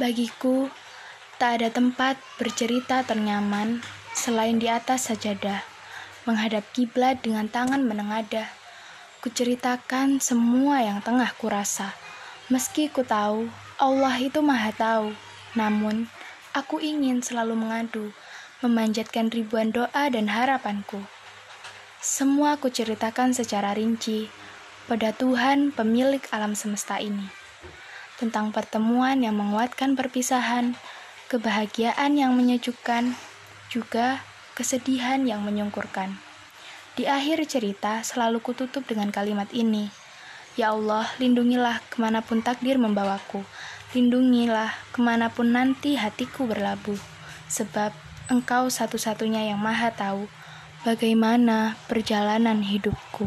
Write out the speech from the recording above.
Bagiku, tak ada tempat bercerita ternyaman selain di atas sajadah, menghadap kiblat dengan tangan menengadah. Kuceritakan semua yang tengah kurasa, meski ku tahu Allah itu maha tahu. Namun, aku ingin selalu mengadu, memanjatkan ribuan doa dan harapanku. Semua aku ceritakan secara rinci pada Tuhan pemilik alam semesta ini. Tentang pertemuan yang menguatkan perpisahan, kebahagiaan yang menyejukkan, juga kesedihan yang menyungkurkan. Di akhir cerita selalu kututup dengan kalimat ini. Ya Allah, lindungilah ke mana pun takdir membawaku. Lindungilah ke mana pun nanti hatiku berlabuh. Sebab engkau satu-satunya yang maha tahu bagaimana perjalanan hidupku.